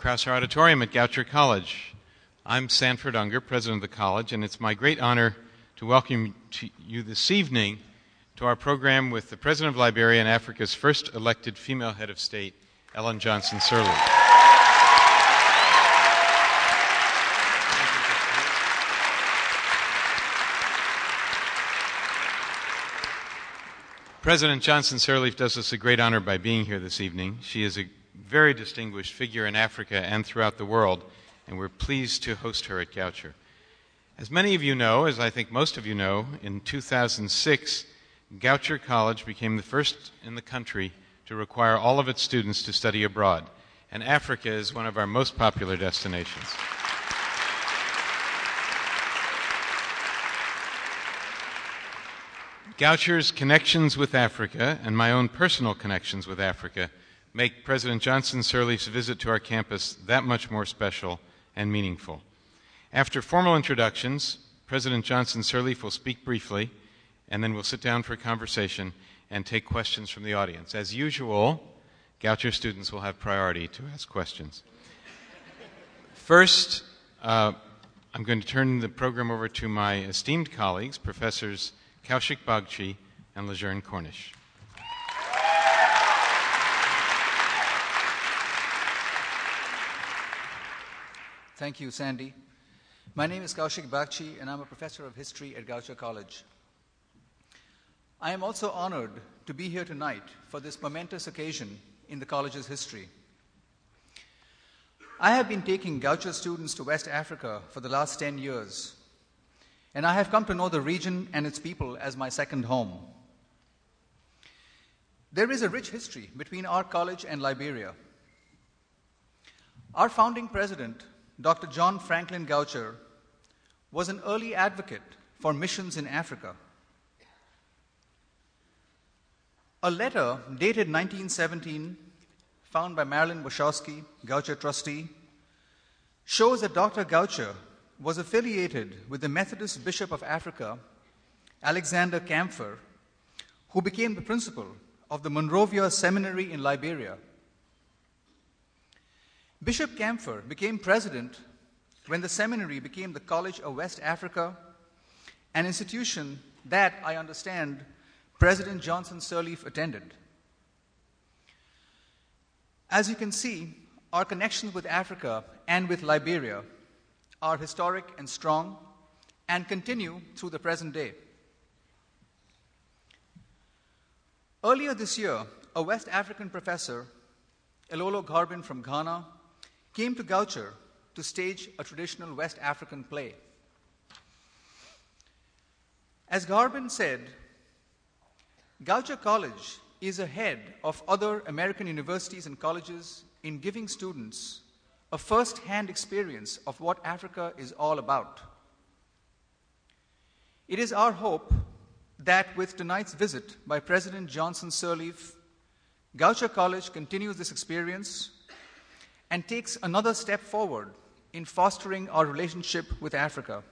Kraushaar Auditorium at Goucher College. I'm Sanford Ungar, president of the college, and it's my great honor to welcome you this evening to our program with the president of Liberia and Africa's first elected female head of state, Ellen Johnson Sirleaf. President Johnson Sirleaf does us a great honor by being here this evening. She is a very distinguished figure in Africa and throughout the world, and we're pleased to host her at Goucher. As many of you know, as I think most of you know, in 2006, Goucher College became the first in the country to require all of its students to study abroad, and Africa is one of our most popular destinations. Goucher's connections with Africa and my own personal connections with Africa make President Johnson Sirleaf's visit to our campus that much more special and meaningful. After formal introductions, President Johnson Sirleaf will speak briefly, and then we'll sit down for a conversation and take questions from the audience. As usual, Goucher students will have priority to ask questions. First, uh, I'm going to turn the program over to my esteemed colleagues, Professors Kaushik Bagchi, and Lejeune Cornish. Thank you, Sandy. My name is Kaushik Bagchi, and I'm a professor of history at Goucher College. I am also honored to be here tonight for this momentous occasion in the college's history. I have been taking Goucher students to West Africa for the last 10 years and I have come to know the region and its people as my second home. There is a rich history between our college and Liberia. Our founding president, Dr. John Franklin Goucher, was an early advocate for missions in Africa. A letter dated 1917, found by Marilyn Wachowski, Goucher trustee, shows that Dr. Goucher was affiliated with the Methodist Bishop of Africa, Alexander Camphor, who became the principal of the Monrovia Seminary in Liberia. Bishop Camphor became president when the seminary became the College of West Africa, an institution that, I understand, President Johnson Sirleaf attended. As you can see, our connections with Africa and with Liberia are historic and strong and continue through the present day. Earlier this year, a West African professor, Elolo Garbin from Ghana, came to Goucher to stage a traditional West African play. As Garbin said, Goucher College is ahead of other American universities and colleges in giving students a first hand experience of what Africa is all about. It is our hope that with tonight's visit by President Johnson Sirleaf, Goucher College continues this experience and takes another step forward in fostering our relationship with Africa.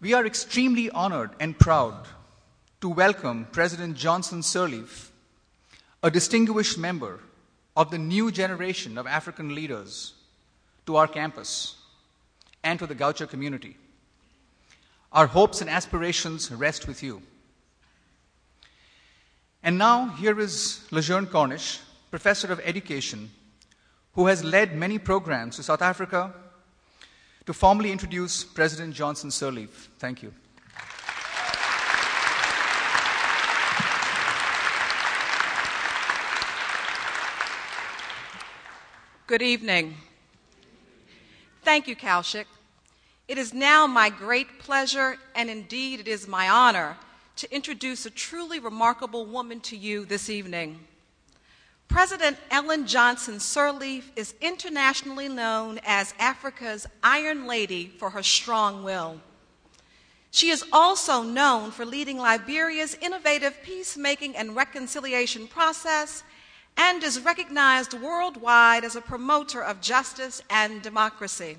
We are extremely honored and proud to welcome President Johnson Sirleaf, a distinguished member of the new generation of African leaders to our campus and to the Goucher community. Our hopes and aspirations rest with you. And now, here is Lejeune Cornish, professor of education, who has led many programs to South Africa, to formally introduce President Johnson Sirleaf. Thank you. Good evening. Thank you, Kaushik. It is now my great pleasure, and indeed it is my honor, to introduce a truly remarkable woman to you this evening. President Ellen Johnson Sirleaf is internationally known as Africa's Iron Lady for her strong will. She is also known for leading Liberia's innovative peacemaking and reconciliation process and is recognized worldwide as a promoter of justice and democracy.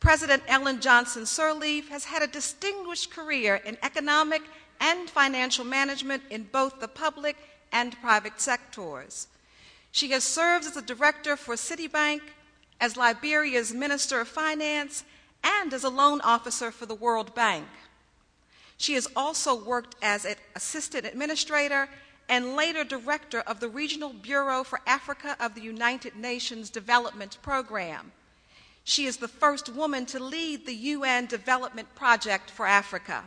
President Ellen Johnson Sirleaf has had a distinguished career in economic and financial management in both the public and private sectors. She has served as a director for Citibank, as Liberia's Minister of Finance, and as a loan officer for the World Bank. She has also worked as an assistant administrator and later director of the Regional Bureau for Africa of the United Nations Development Program. She is the first woman to lead the UN Development Project for Africa.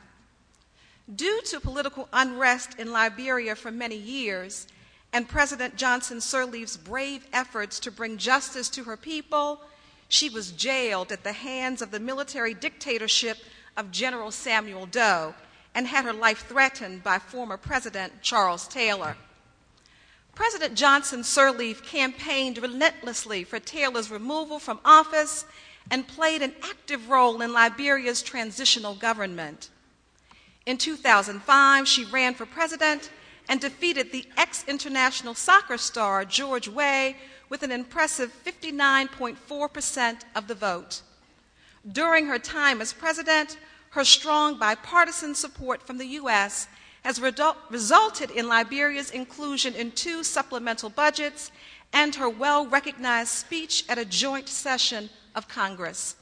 Due to political unrest in Liberia for many years, and President Johnson Sirleaf's brave efforts to bring justice to her people, she was jailed at the hands of the military dictatorship of General Samuel Doe and had her life threatened by former President Charles Taylor. President Johnson Sirleaf campaigned relentlessly for Taylor's removal from office and played an active role in Liberia's transitional government. In 2005, she ran for president and defeated the ex international soccer star George Weah with an impressive 59.4% of the vote. During her time as president, her strong bipartisan support from the U.S. has redu- resulted in Liberia's inclusion in two supplemental budgets and her well recognized speech at a joint session of Congress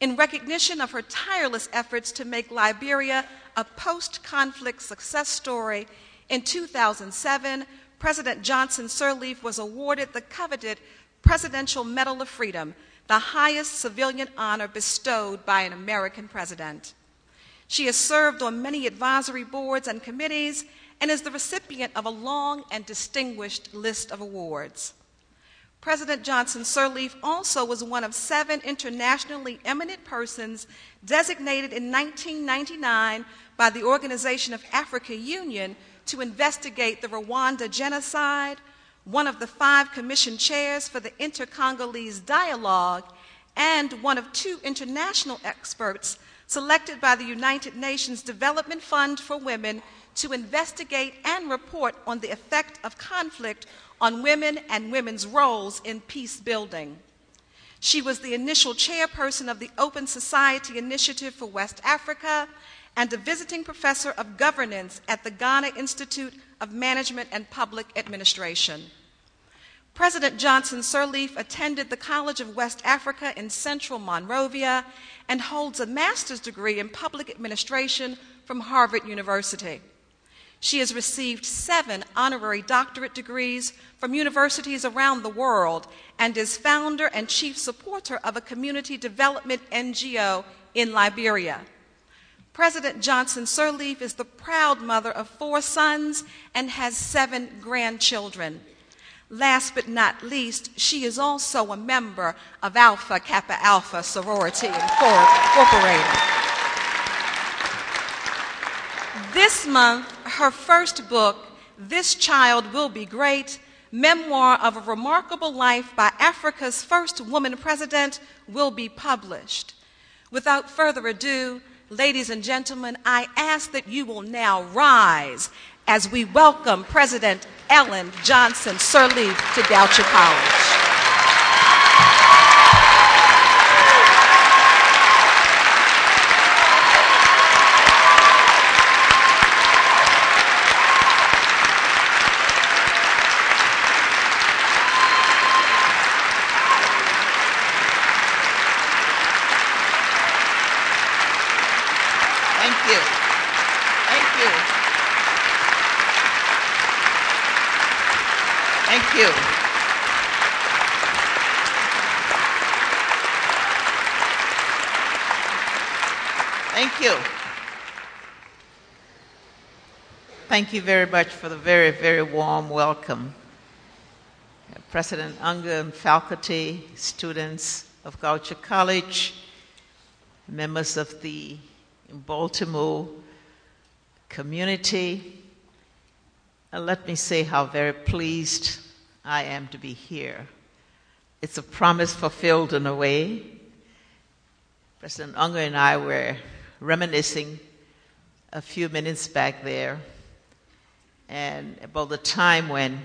in recognition of her tireless efforts to make Liberia a post conflict success story, in 2007, President Johnson Sirleaf was awarded the coveted Presidential Medal of Freedom, the highest civilian honor bestowed by an American president. She has served on many advisory boards and committees and is the recipient of a long and distinguished list of awards. President Johnson Sirleaf also was one of seven internationally eminent persons designated in 1999 by the Organization of Africa Union to investigate the Rwanda genocide, one of the five commission chairs for the Inter-Congolese Dialogue, and one of two international experts selected by the United Nations Development Fund for Women to investigate and report on the effect of conflict on women and women's roles in peace building. She was the initial chairperson of the Open Society Initiative for West Africa and a visiting professor of governance at the Ghana Institute of Management and Public Administration. President Johnson Sirleaf attended the College of West Africa in central Monrovia and holds a master's degree in public administration from Harvard University. She has received seven honorary doctorate degrees from universities around the world and is founder and chief supporter of a community development NGO in Liberia. President Johnson Sirleaf is the proud mother of four sons and has seven grandchildren. Last but not least, she is also a member of Alpha Kappa Alpha Sorority Incorporated. This month, her first book, This Child Will Be Great Memoir of a Remarkable Life by Africa's First Woman President, will be published. Without further ado, ladies and gentlemen, I ask that you will now rise as we welcome President Ellen Johnson Sirleaf to Goucher College. Thank you very much for the very, very warm welcome. President Ungar and faculty, students of Goucher College, members of the Baltimore community, and let me say how very pleased I am to be here. It's a promise fulfilled in a way. President Ungar and I were reminiscing a few minutes back there and about the time when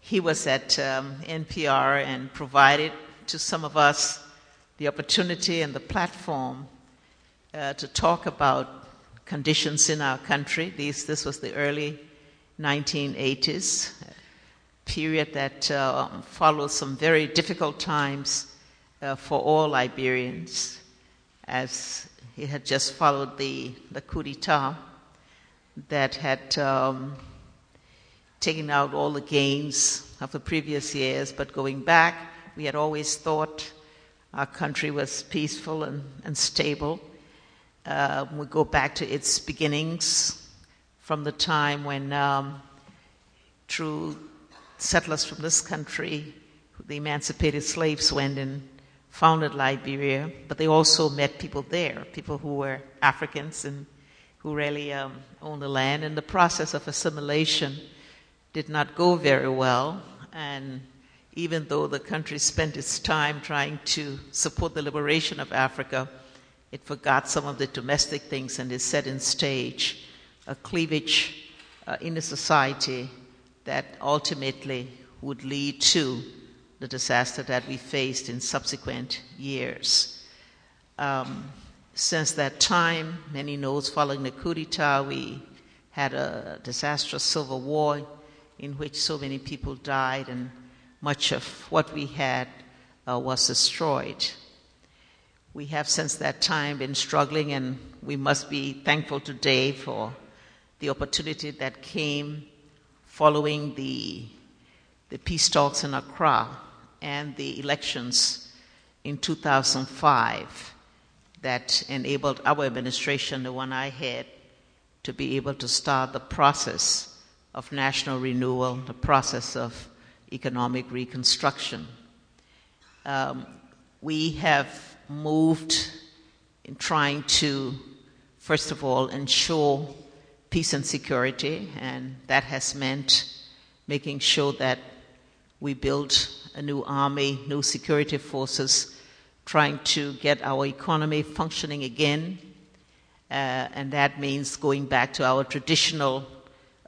he was at um, NPR and provided to some of us the opportunity and the platform uh, to talk about conditions in our country. These, this was the early 1980s. period that uh, followed some very difficult times uh, for all Liberians, as it had just followed the, the coup d'etat that had um, taken out all the gains of the previous years. But going back, we had always thought our country was peaceful and, and stable. Uh, we go back to its beginnings from the time when um, true settlers from this country, the emancipated slaves, went and founded Liberia, but they also met people there, people who were Africans and who really um, owned the land. And the process of assimilation did not go very well. And even though the country spent its time trying to support the liberation of Africa, it forgot some of the domestic things and it set in stage a cleavage uh, in a society that ultimately would lead to the disaster that we faced in subsequent years. Um, since that time, many knows following the coup d'etat, we had a disastrous civil war in which so many people died and much of what we had uh, was destroyed. We have since that time been struggling, and we must be thankful today for the opportunity that came following the, the peace talks in Accra and the elections in 2005 that enabled our administration, the one I had, to be able to start the process of national renewal, the process of economic reconstruction. Um, we have moved in trying to, first of all, ensure peace and security, and that has meant making sure that we build a new army, new security forces, trying to get our economy functioning again. Uh, and that means going back to our traditional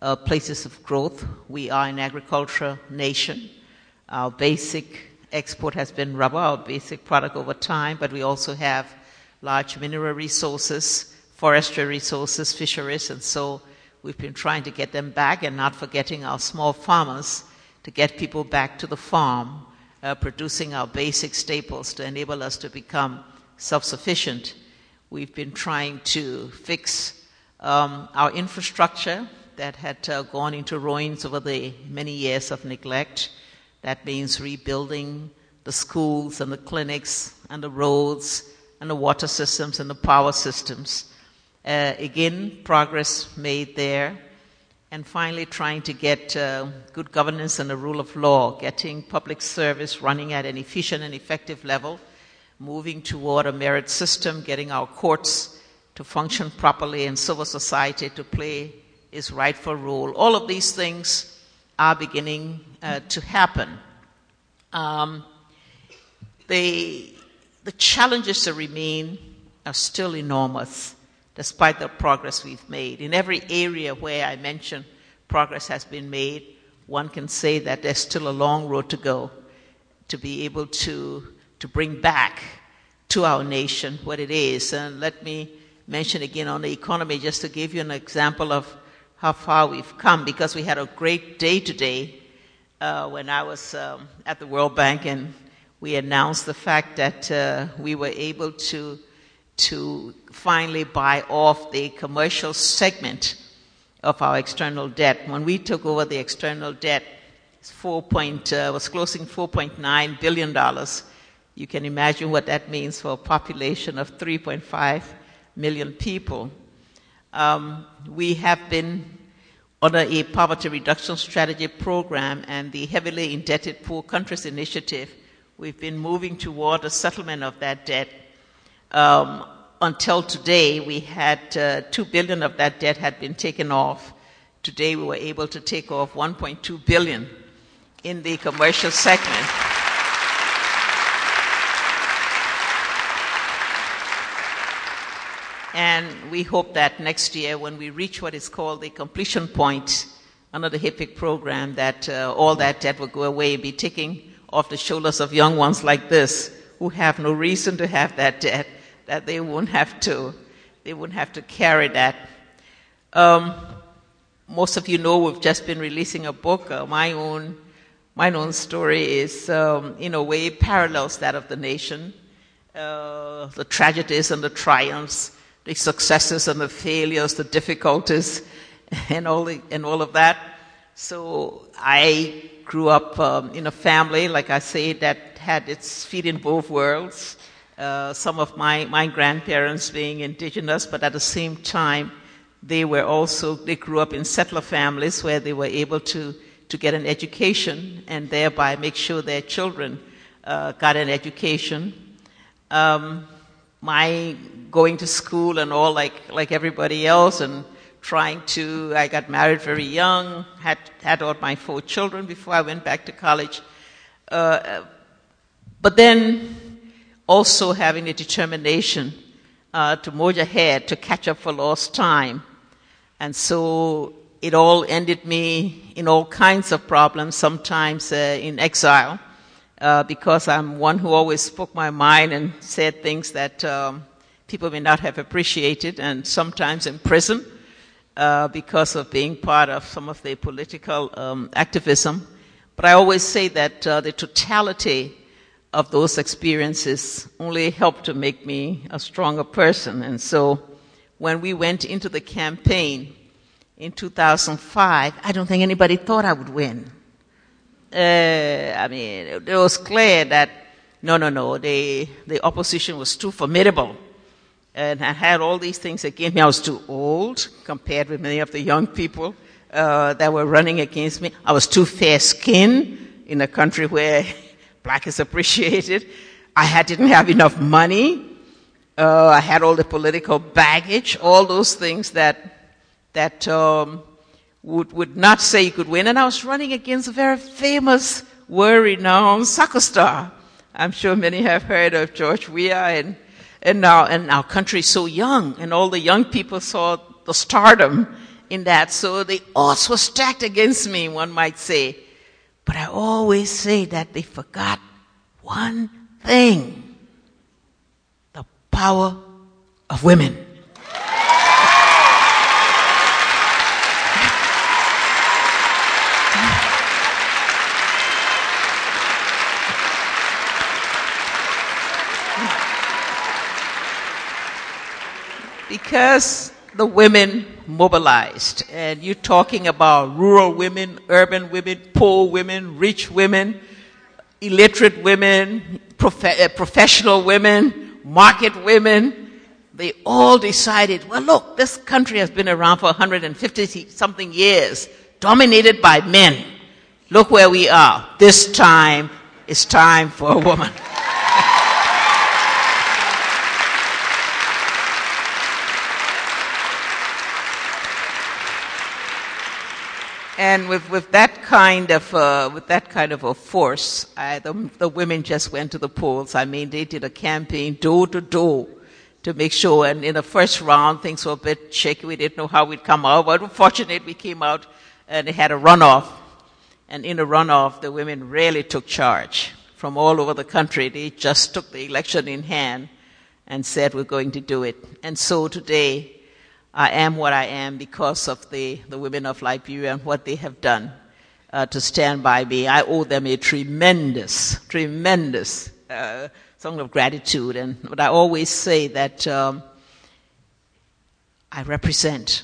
uh, places of growth. We are an agriculture nation. Our basic export has been rubber, our basic product over time, but we also have large mineral resources forestry resources, fisheries, and so we've been trying to get them back and not forgetting our small farmers to get people back to the farm, uh, producing our basic staples to enable us to become self sufficient. We've been trying to fix um, our infrastructure that had uh, gone into ruins over the many years of neglect. That means rebuilding the schools and the clinics and the roads and the water systems and the power systems. Uh, again, progress made there. And finally, trying to get uh, good governance and the rule of law, getting public service running at an efficient and effective level, moving toward a merit system, getting our courts to function properly, and civil society to play its rightful role. All of these things are beginning uh, to happen. Um, the, the challenges that remain are still enormous despite the progress we've made. In every area where I mention progress has been made, one can say that there's still a long road to go to be able to, to bring back to our nation what it is. And let me mention again on the economy, just to give you an example of how far we've come, because we had a great day today uh, when I was um, at the World Bank and we announced the fact that uh, we were able to to finally buy off the commercial segment of our external debt. When we took over the external debt, point, uh, was closing $4.9 billion. You can imagine what that means for a population of 3.5 million people. Um, we have been under a poverty reduction strategy program and the heavily indebted poor countries initiative. We've been moving toward a settlement of that debt um, until today, we had uh, 2 billion of that debt had been taken off. Today, we were able to take off 1.2 billion in the commercial segment. And we hope that next year, when we reach what is called the completion point under the HIPC program, that uh, all that debt will go away be taken off the shoulders of young ones like this who have no reason to have that debt that they won't have to, they wouldn't have to carry that. Um, most of you know we've just been releasing a book, uh, my own my own story is, um, in a way, parallels that of the nation. Uh, the tragedies and the triumphs, the successes and the failures, the difficulties, and all, the, and all of that. So I grew up um, in a family, like I say, that had its feet in both worlds. Uh, some of my, my grandparents being indigenous, but at the same time, they were also, they grew up in settler families where they were able to, to get an education and thereby make sure their children uh, got an education. Um, my going to school and all like, like everybody else and trying to, I got married very young, had, had all my four children before I went back to college. Uh, but then also having a determination uh, to move ahead, to catch up for lost time. And so it all ended me in all kinds of problems, sometimes uh, in exile, uh, because I'm one who always spoke my mind and said things that um, people may not have appreciated, and sometimes in prison uh, because of being part of some of the political um, activism. But I always say that uh, the totality of those experiences only helped to make me a stronger person. And so when we went into the campaign in 2005, I don't think anybody thought I would win. Uh, I mean, it was clear that no, no, no, the, the opposition was too formidable. And I had all these things against me. I was too old compared with many of the young people uh, that were running against me. I was too fair skinned in a country where black is appreciated. I had, didn't have enough money. Uh, I had all the political baggage, all those things that, that um, would, would not say you could win. And I was running against a very famous, world-renowned soccer star. I'm sure many have heard of George Weah and, and now, and our country so young and all the young people saw the stardom in that. So the odds were stacked against me, one might say. But I always say that they forgot one thing the power of women. because the women mobilized. And you're talking about rural women, urban women, poor women, rich women, illiterate women, prof- uh, professional women, market women, they all decided, well, look, this country has been around for 150 something years, dominated by men. Look where we are. This time, it's time for a woman. And with, with that kind of uh, with that kind of a force, I, the, the women just went to the polls. I mean, they did a campaign door to door to make sure. And in the first round, things were a bit shaky. We didn't know how we'd come out, but fortunately, we came out and had a runoff. And in the runoff, the women really took charge from all over the country. They just took the election in hand and said, "We're going to do it." And so today I am what I am because of the, the women of Liberia and what they have done uh, to stand by me. I owe them a tremendous, tremendous uh, song of gratitude. And but I always say that um, I represent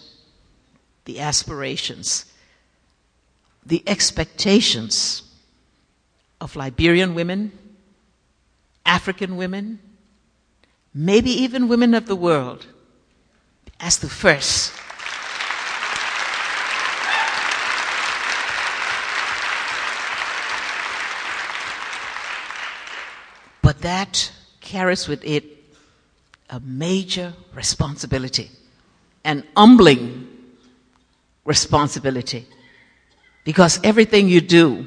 the aspirations, the expectations of Liberian women, African women, maybe even women of the world as the first. But that carries with it a major responsibility, an humbling responsibility. Because everything you do,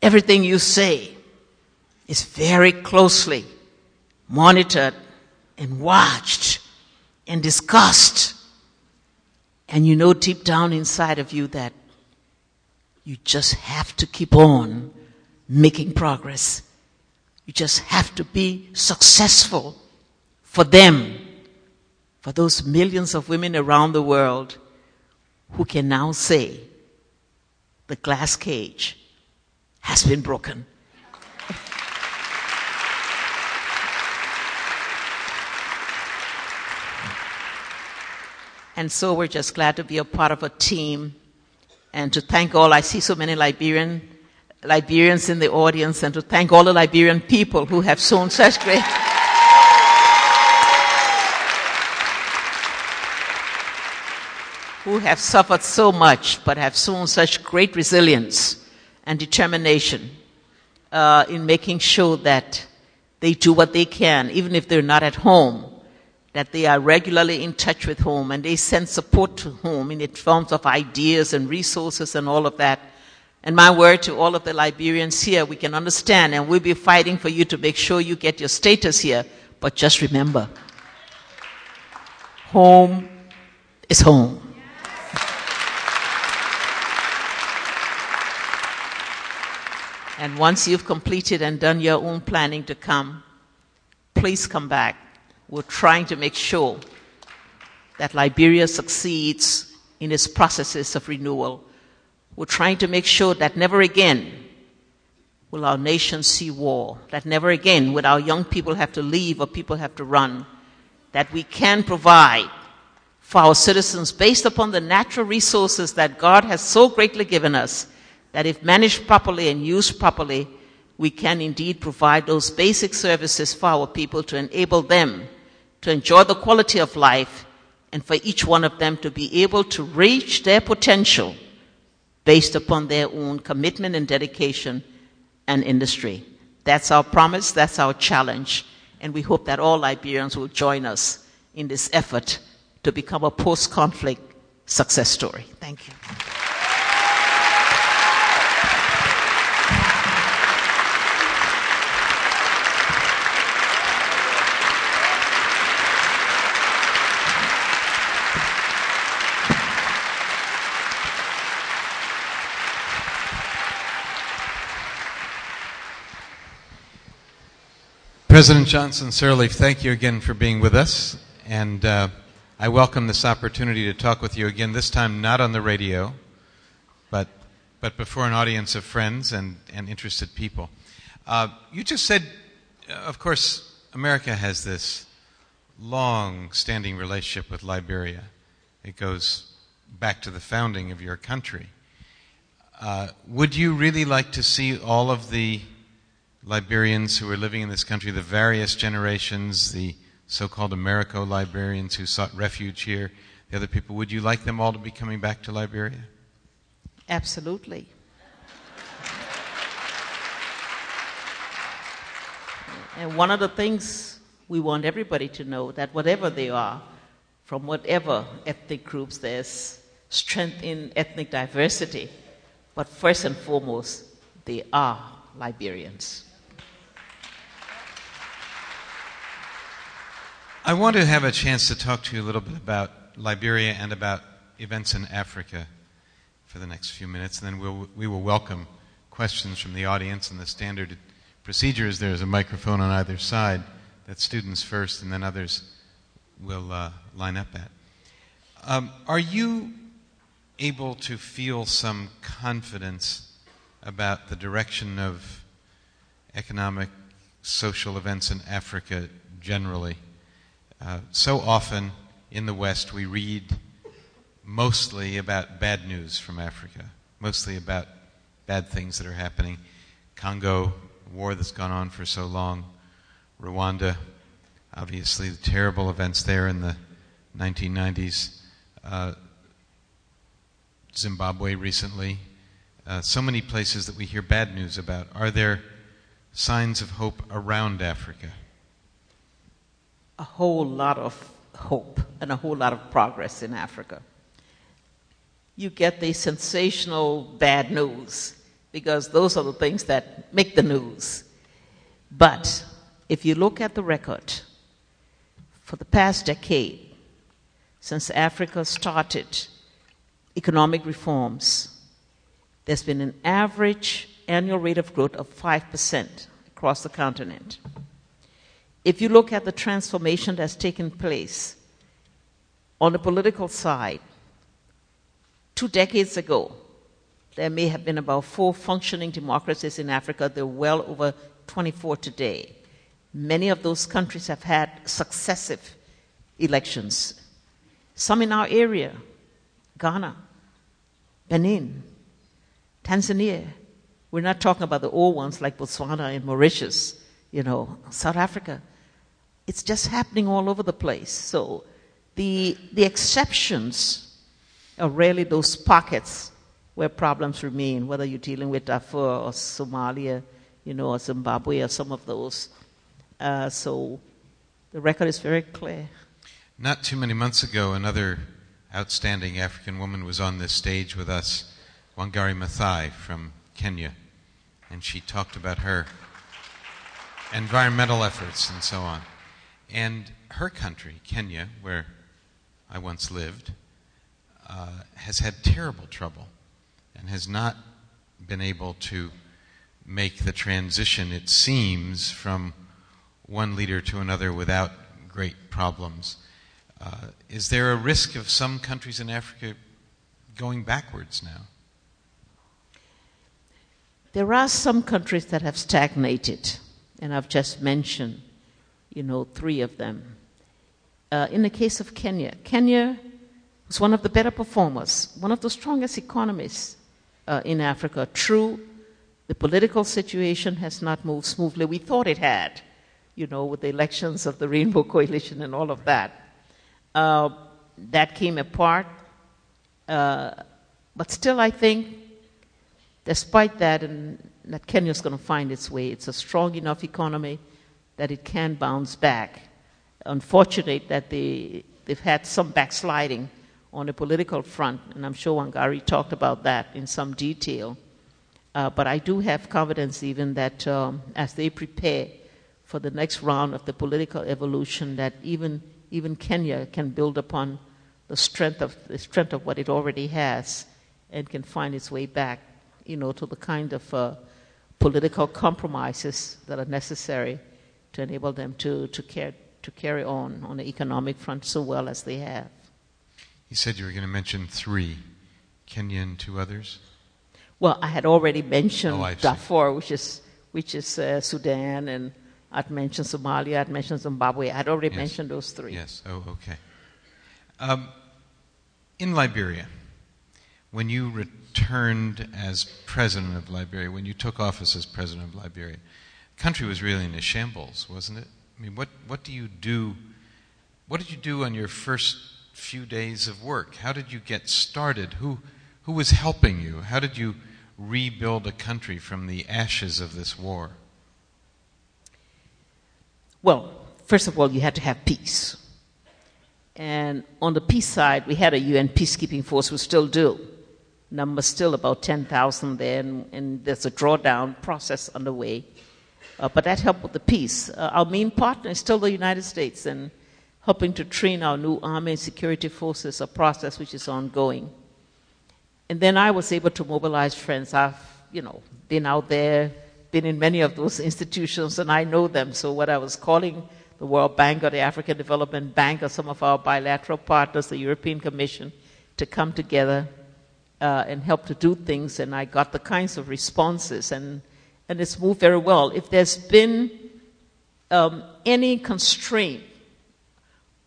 everything you say, is very closely monitored and watched and disgust. And you know deep down inside of you that you just have to keep on making progress. You just have to be successful for them, for those millions of women around the world who can now say, the glass cage has been broken. And so we're just glad to be a part of a team and to thank all. I see so many Liberian, Liberians in the audience and to thank all the Liberian people who have shown such great. who have suffered so much but have shown such great resilience and determination uh, in making sure that they do what they can, even if they're not at home, that they are regularly in touch with home and they send support to home in the forms of ideas and resources and all of that. And my word to all of the Liberians here, we can understand and we'll be fighting for you to make sure you get your status here. But just remember, home is home. And once you've completed and done your own planning to come, please come back we're trying to make sure that Liberia succeeds in its processes of renewal. We're trying to make sure that never again will our nation see war, that never again will our young people have to leave or people have to run, that we can provide for our citizens based upon the natural resources that God has so greatly given us, that if managed properly and used properly, we can indeed provide those basic services for our people to enable them to enjoy the quality of life and for each one of them to be able to reach their potential based upon their own commitment and dedication and industry. That's our promise, that's our challenge, and we hope that all Liberians will join us in this effort to become a post conflict success story. Thank you. President Johnson Sirleaf, thank you again for being with us. And uh, I welcome this opportunity to talk with you again, this time not on the radio, but, but before an audience of friends and, and interested people. Uh, you just said, of course, America has this long standing relationship with Liberia. It goes back to the founding of your country. Uh, would you really like to see all of the Liberians who were living in this country, the various generations, the so called Americo Liberians who sought refuge here, the other people, would you like them all to be coming back to Liberia? Absolutely. And one of the things we want everybody to know that whatever they are, from whatever ethnic groups, there's strength in ethnic diversity. But first and foremost, they are Liberians. I want to have a chance to talk to you a little bit about Liberia and about events in Africa for the next few minutes, and then we'll, we will welcome questions from the audience. And the standard procedure is there is a microphone on either side that students first, and then others will uh, line up at. Um, are you able to feel some confidence about the direction of economic, social events in Africa generally? Uh, so often in the West, we read mostly about bad news from Africa, mostly about bad things that are happening. Congo, war that's gone on for so long. Rwanda, obviously, the terrible events there in the 1990s. Uh, Zimbabwe recently. Uh, so many places that we hear bad news about. Are there signs of hope around Africa? A whole lot of hope and a whole lot of progress in Africa. You get the sensational bad news because those are the things that make the news. But if you look at the record for the past decade, since Africa started economic reforms, there's been an average annual rate of growth of 5% across the continent if you look at the transformation that's taken place on the political side, two decades ago, there may have been about four functioning democracies in Africa. There are well over 24 today. Many of those countries have had successive elections. Some in our area Ghana, Benin, Tanzania. We're not talking about the old ones like Botswana and Mauritius, you know, South Africa. It's just happening all over the place. So the, the exceptions are really those pockets where problems remain, whether you're dealing with Darfur or Somalia, you know, or Zimbabwe or some of those. Uh, so the record is very clear. Not too many months ago, another outstanding African woman was on this stage with us, Wangari Maathai from Kenya, and she talked about her environmental efforts and so on. And her country, Kenya, where I once lived, uh, has had terrible trouble and has not been able to make the transition, it seems, from one leader to another without great problems. Uh, is there a risk of some countries in Africa going backwards now? There are some countries that have stagnated, and I've just mentioned, you know, three of them. Uh, in the case of Kenya, Kenya was one of the better performers, one of the strongest economies uh, in Africa. True, the political situation has not moved smoothly. We thought it had, you know, with the elections of the Rainbow Coalition and all of that. Uh, that came apart. Uh, but still, I think, despite that, and that Kenya is going to find its way. It's a strong enough economy that it can bounce back. Unfortunate that they, they've had some backsliding on the political front, and I'm sure Wangari talked about that in some detail. Uh, but I do have confidence even that um, as they prepare for the next round of the political evolution, that even even Kenya can build upon the strength of the strength of what it already has, and can find its way back, you know, to the kind of uh, political compromises that are necessary to enable them to to care to carry on on the economic front so well as they have. You said you were going to mention three, Kenya and two others. Well, I had already mentioned Oh. Darfur, which is which is uh, Sudan, and I'd mentioned Somalia, I'd mentioned Zimbabwe. I'd already Yes. mentioned those three. Yes. Oh, okay. Um, in Liberia, when you returned as president of Liberia, when you took office as president of Liberia, the country was really in a shambles, wasn't it? I mean, what, what do you do? What did you do on your first few days of work? How did you get started? Who, who was helping you? How did you rebuild a country from the ashes of this war? Well, first of all, you had to have peace. And on the peace side, we had a UN peacekeeping force, we still do. Number still about 10,000 there, and, and there's a drawdown process underway. Uh, but that helped with the peace. Uh, our main partner is still the United States, and helping to train our new army and security forces, a process which is ongoing. And then I was able to mobilize friends. I've, you know, been out there, been in many of those institutions, and I know them. So what I was calling the World Bank or the African Development Bank or some of our bilateral partners, the European Commission, to come together uh, and help to do things. And I got the kinds of responses, and, and it's moved very well. If there's been um, any constraint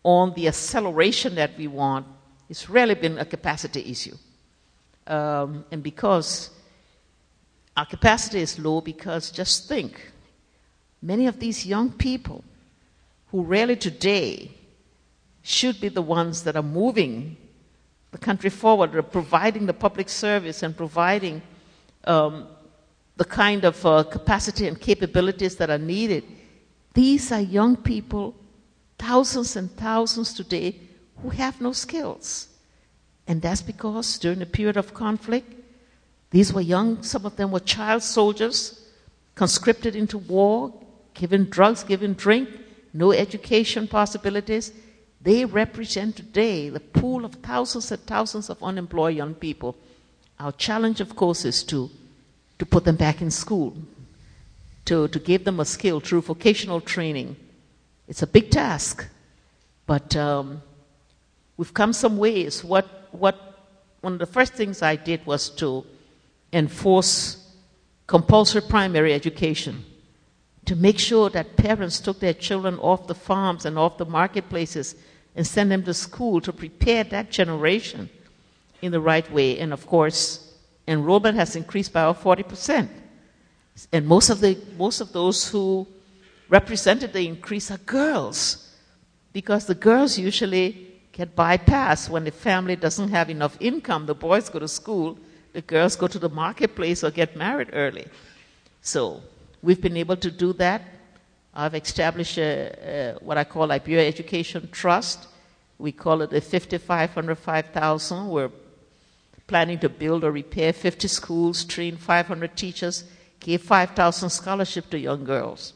on the acceleration that we want, it's really been a capacity issue. Um, and because our capacity is low, because just think, many of these young people who really today should be the ones that are moving the country forward, providing the public service and providing um, the kind of uh, capacity and capabilities that are needed. These are young people, thousands and thousands today, who have no skills. And that's because during the period of conflict, these were young, some of them were child soldiers, conscripted into war, given drugs, given drink, no education possibilities. They represent today the pool of thousands and thousands of unemployed young people. Our challenge, of course, is to, to put them back in school, to, to give them a skill through vocational training. It's a big task, but um, we've come some ways. What, what, one of the first things I did was to enforce compulsory primary education, to make sure that parents took their children off the farms and off the marketplaces and send them to school to prepare that generation in the right way. And of course, enrollment has increased by about 40%. And most of, the, most of those who represented the increase are girls, because the girls usually get bypassed when the family doesn't have enough income. The boys go to school, the girls go to the marketplace or get married early. So we've been able to do that. I've established a, a, what I call Liberia Education Trust. We call it the 5500 5000. We're planning to build or repair 50 schools, train 500 teachers, give 5,000 scholarship to young girls.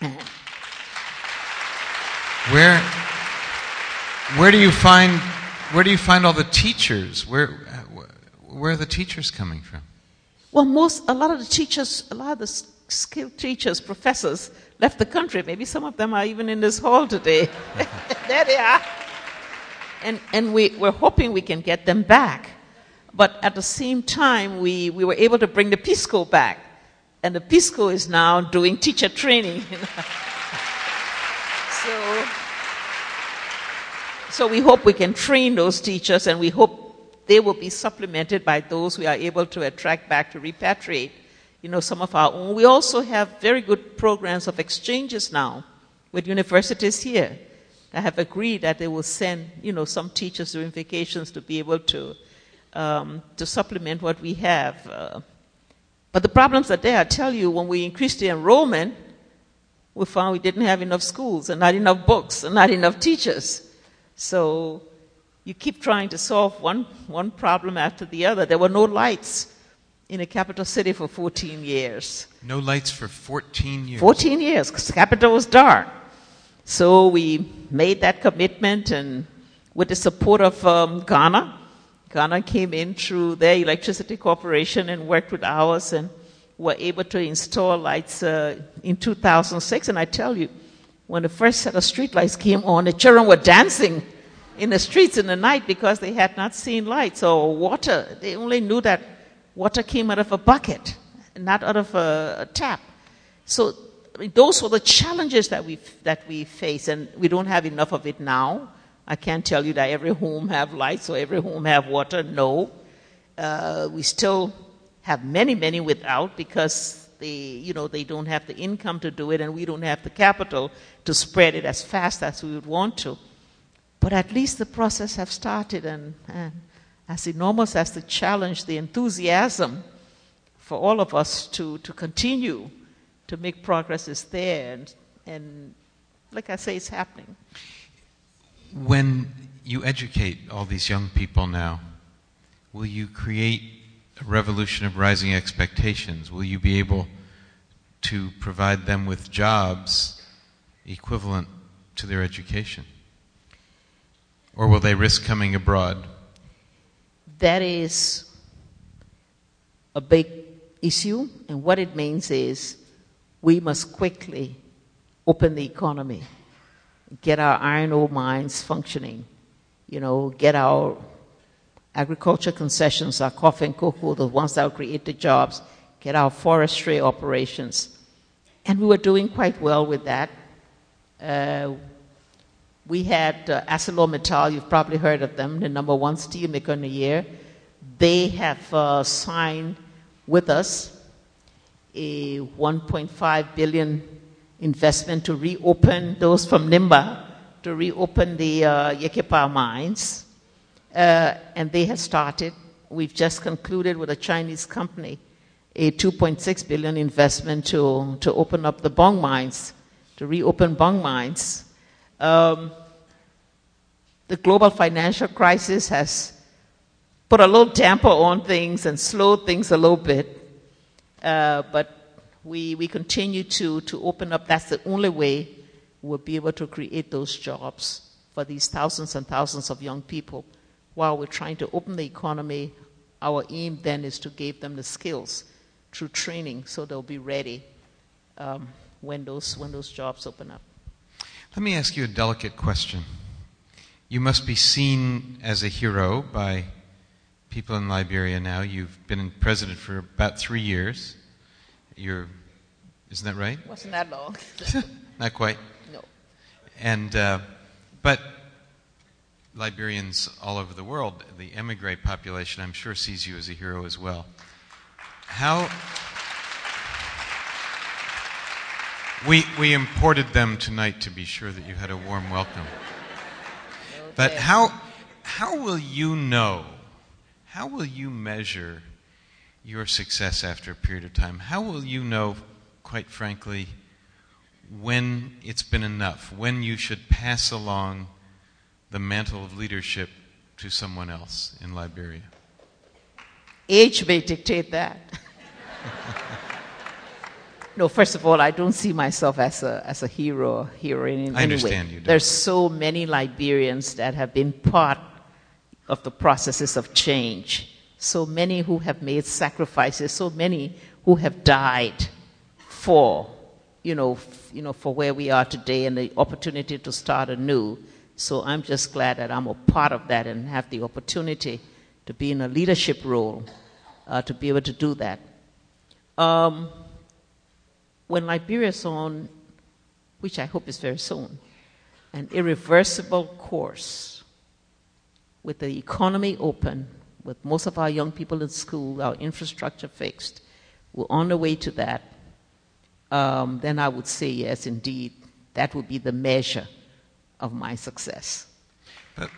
Where, where do you find where do you find all the teachers? Where where are the teachers coming from? Well, most a lot of the teachers, a lot of the skilled teachers, professors left the country. Maybe some of them are even in this hall today. there they are. And and we, we're hoping we can get them back. But at the same time, we, we were able to bring the Peace Corps back. And the Peace Corps is now doing teacher training. so, so we hope we can train those teachers and we hope they will be supplemented by those we are able to attract back to repatriate, you know, some of our own. We also have very good programs of exchanges now with universities here that have agreed that they will send, you know, some teachers during vacations to be able to um, to supplement what we have. Uh, but the problems are there. I tell you, when we increased the enrollment, we found we didn't have enough schools and not enough books and not enough teachers. So you keep trying to solve one, one problem after the other. There were no lights in a capital city for 14 years. No lights for 14 years? 14 years, because the capital was dark. So we made that commitment, and with the support of um, Ghana, Ghana came in through their electricity corporation and worked with ours and were able to install lights uh, in 2006. And I tell you, when the first set of street lights came on, the children were dancing in the streets in the night because they had not seen lights or water. They only knew that water came out of a bucket, not out of a, a tap. So I mean, those were the challenges that we that we face, and we don't have enough of it now. I can't tell you that every home have lights or every home have water. No. Uh, we still have many, many without because they, you know, they don't have the income to do it and we don't have the capital to spread it as fast as we would want to. But at least the process have started and, and as enormous as the challenge, the enthusiasm for all of us to, to continue to make progress is there. And, and like I say, it's happening. When you educate all these young people now, will you create a revolution of rising expectations? Will you be able to provide them with jobs equivalent to their education? Or will they risk coming abroad? That is a big issue, and what it means is we must quickly open the economy get our iron ore mines functioning, you know, get our agriculture concessions, our coffee and cocoa, the ones that will create the jobs, get our forestry operations. And we were doing quite well with that. Uh, we had uh, ArcelorMittal, you've probably heard of them, the number one steel maker in the year. They have uh, signed with us a 1.5 billion investment to reopen those from Nimba to reopen the uh, Yekepa mines. Uh, and they have started. We've just concluded with a Chinese company a 2.6 billion investment to, to open up the Bong mines, to reopen Bong mines. Um, the global financial crisis has put a little damper on things and slowed things a little bit. Uh, but we, we continue to, to open up. That's the only way we'll be able to create those jobs for these thousands and thousands of young people. While we're trying to open the economy, our aim then is to give them the skills through training so they'll be ready um, when, those, when those jobs open up. Let me ask you a delicate question. You must be seen as a hero by people in Liberia now. You've been president for about three years. You're, isn't that right? Wasn't that long? Not quite. no. And uh, but Liberians all over the world, the emigre population, I'm sure sees you as a hero as well. How we we imported them tonight to be sure that you had a warm welcome. But how how will you know? How will you measure your success after a period of time? How will you know, quite frankly, when it's been enough? When you should pass along the mantle of leadership to someone else in Liberia? Age may dictate that. no, first of all, I don't see myself as a, as a hero, heroine in I any understand way. you don't. There's so many Liberians that have been part of the processes of change. So many who have made sacrifices, so many who have died for, you know, f- you know, for where we are today and the opportunity to start anew. So I'm just glad that I'm a part of that and have the opportunity to be in a leadership role uh, to be able to do that. Um, when Liberia is on, which I hope is very soon, an irreversible course with the economy open, with most of our young people in school, our infrastructure fixed, we're on the way to that, um, then I would say, yes, indeed, that would be the measure of my success. But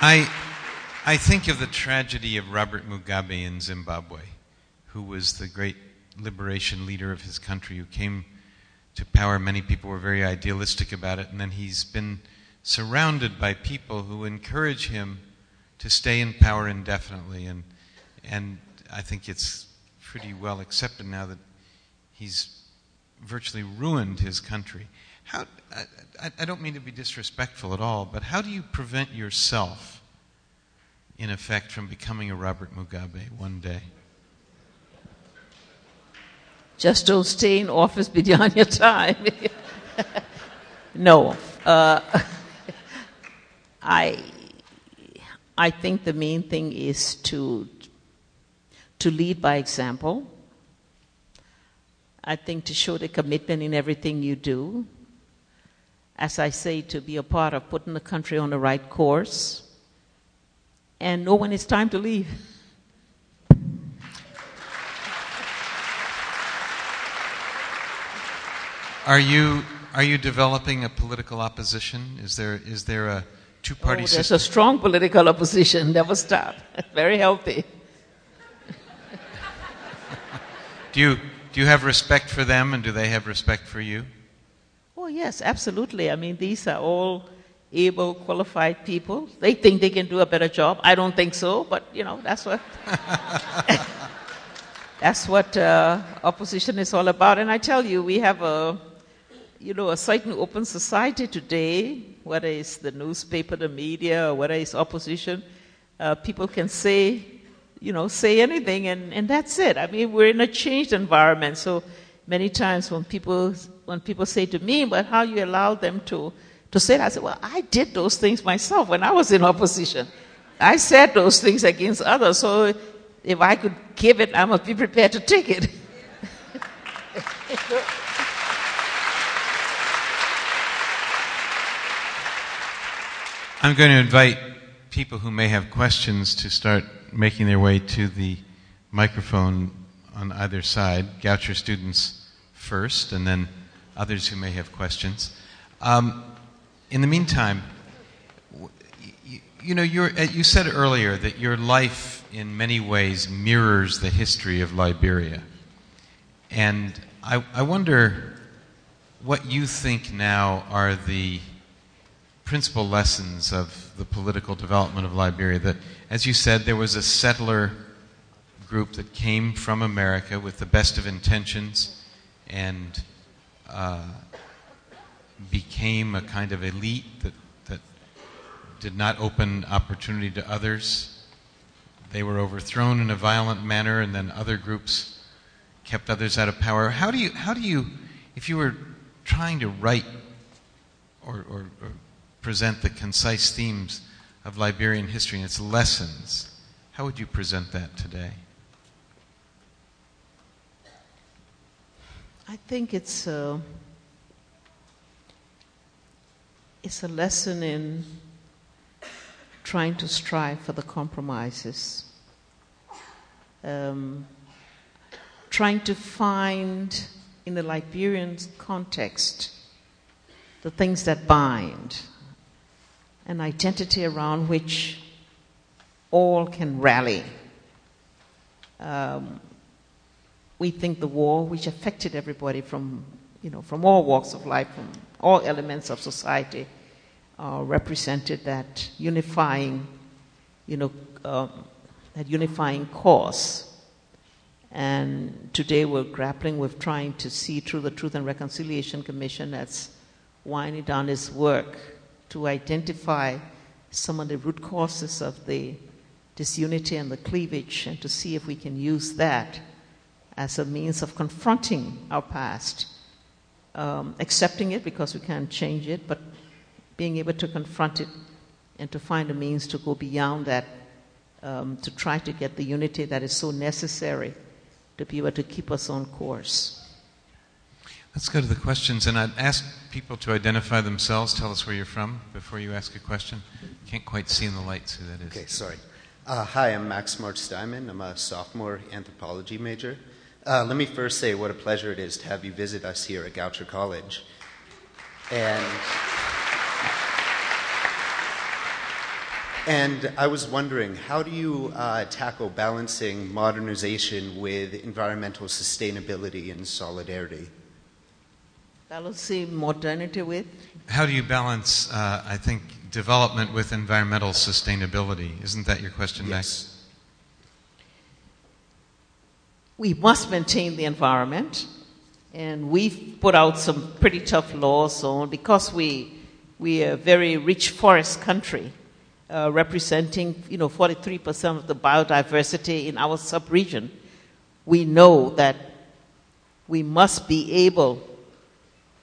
I, I think of the tragedy of Robert Mugabe in Zimbabwe, who was the great liberation leader of his country, who came to power. Many people were very idealistic about it, and then he's been surrounded by people who encourage him to stay in power indefinitely. And, and I think it's pretty well accepted now that he's virtually ruined his country. How, I, I, don't mean to be disrespectful at all, but how do you prevent yourself, in effect, from becoming a Robert Mugabe one day? Just don't stay in office beyond your time. no. Uh, I, I think the main thing is to, to lead by example. I think to show the commitment in everything you do. As I say, to be a part of putting the country on the right course. And know when it's time to leave. Are you, are you developing a political opposition? Is there, is there a two party oh, there's a strong political opposition. Never stop. Very healthy. Do you, do you have respect for them and do they have respect for you? Oh, yes, absolutely. I mean, these are all able, qualified people. They think they can do a better job. I don't think so, but, you know, that's what. that's what uh, opposition is all about. And I tell you, we have a, you know, a certain open society today, whether it's the newspaper, the media, or whether it's opposition. Uh, people can say, you know, say anything, and, and that's it. I mean, we're in a changed environment, so many times when people when people say to me, "But how you allow them to to say that?" I said, "Well, I did those things myself when I was in opposition. I said those things against others. So if I could give it, I must be prepared to take it." I'm going to invite people who may have questions to start making their way to the microphone on either side. Goucher students first, and then others who may have questions. Um, in the meantime, w- y- you know, uh, you said earlier that your life in many ways mirrors the history of Liberia. And I, I wonder what you think now are the principal lessons of the political development of Liberia. That, as you said, there was a settler group that came from America with the best of intentions and uh, became a kind of elite that, that did not open opportunity to others. They were overthrown in a violent manner, and then other groups kept others out of power. How do you, how do you if you were trying to write or, or, or present the concise themes of Liberian history and its lessons. How would you present that today? I think it's a, it's a lesson in trying to strive for the compromises, um, trying to find in the Liberian context the things that bind, an identity around which all can rally. Um, we think the war, which affected everybody from, you know, from all walks of life, from all elements of society, uh, represented that unifying, you know, um, that unifying cause. And today we're grappling with trying to see through the Truth and Reconciliation Commission that's winding down its work to identify some of the root causes of the disunity and the cleavage and to see if we can use that as a means of confronting our past, um, accepting it because we can't change it, but being able to confront it and to find a means to go beyond that, um, to try to get the unity that is so necessary to be able to keep us on course. Let's go to the questions, and I'd ask people to identify themselves. Tell us where you're from before you ask a question. Can't quite see in the lights who that is. Okay, sorry. Uh, hi, I'm Max March Steinman. I'm a sophomore anthropology major. Uh, let me first say what a pleasure it is to have you visit us here at Goucher College. And, and I was wondering, how do you uh, tackle balancing modernization with environmental sustainability and solidarity? Balancing modernity with? How do you balance, uh, I think, development with environmental sustainability? Isn't that your question, yes. Max? We must maintain the environment, and we've put out some pretty tough laws on because we we are a very rich forest country, uh, representing you know 43% of the biodiversity in our subregion. We know that we must be able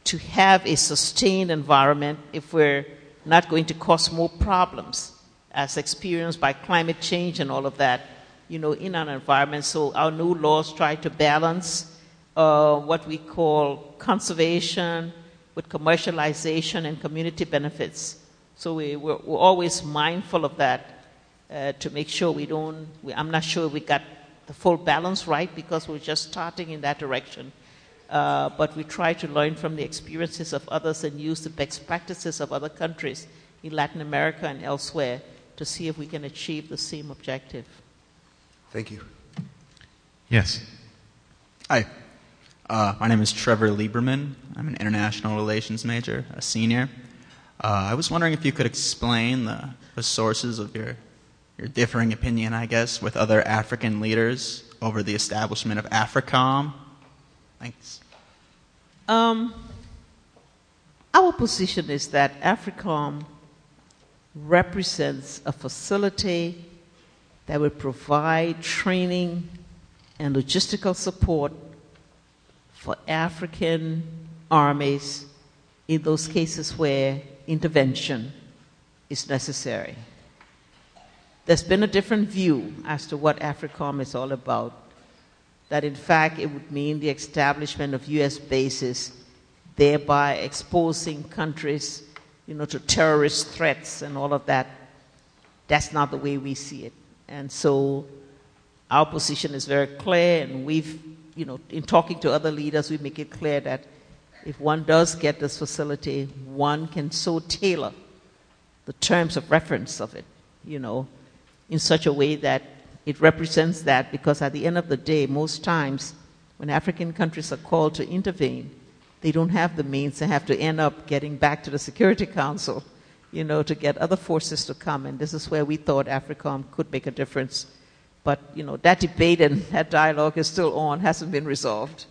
to have a sustained environment if we're not going to cause more problems as experienced by climate change and all of that you know, in an environment. So our new laws try to balance uh, what we call conservation with commercialization and community benefits. So we, we're, we're always mindful of that uh, to make sure we don't, we, I'm not sure we got the full balance right because we're just starting in that direction. Uh, but we try to learn from the experiences of others and use the best practices of other countries in Latin America and elsewhere to see if we can achieve the same objective. Thank you. Yes. Hi. Uh, my name is Trevor Lieberman. I'm an international relations major, a senior. Uh, I was wondering if you could explain the, the sources of your, your differing opinion, I guess, with other African leaders over the establishment of AFRICOM. Thanks. Um, our position is that AFRICOM represents a facility that would provide training and logistical support for African armies in those cases where intervention is necessary. There's been a different view as to what AFRICOM is all about. That in fact it would mean the establishment of U.S. bases, thereby exposing countries, you know, to terrorist threats and all of that. That's not the way we see it. And so our position is very clear, and we've, you know, in talking to other leaders, we make it clear that if one does get this facility, one can so tailor the terms of reference of it, you know, in such a way that it represents that because at the end of the day, most times when African countries are called to intervene, they don't have the means. They have to end up getting back to the Security Council you know, to get other forces to come. And this is where we thought AFRICOM could make a difference. But, you know, that debate and that dialogue is still on, hasn't been resolved.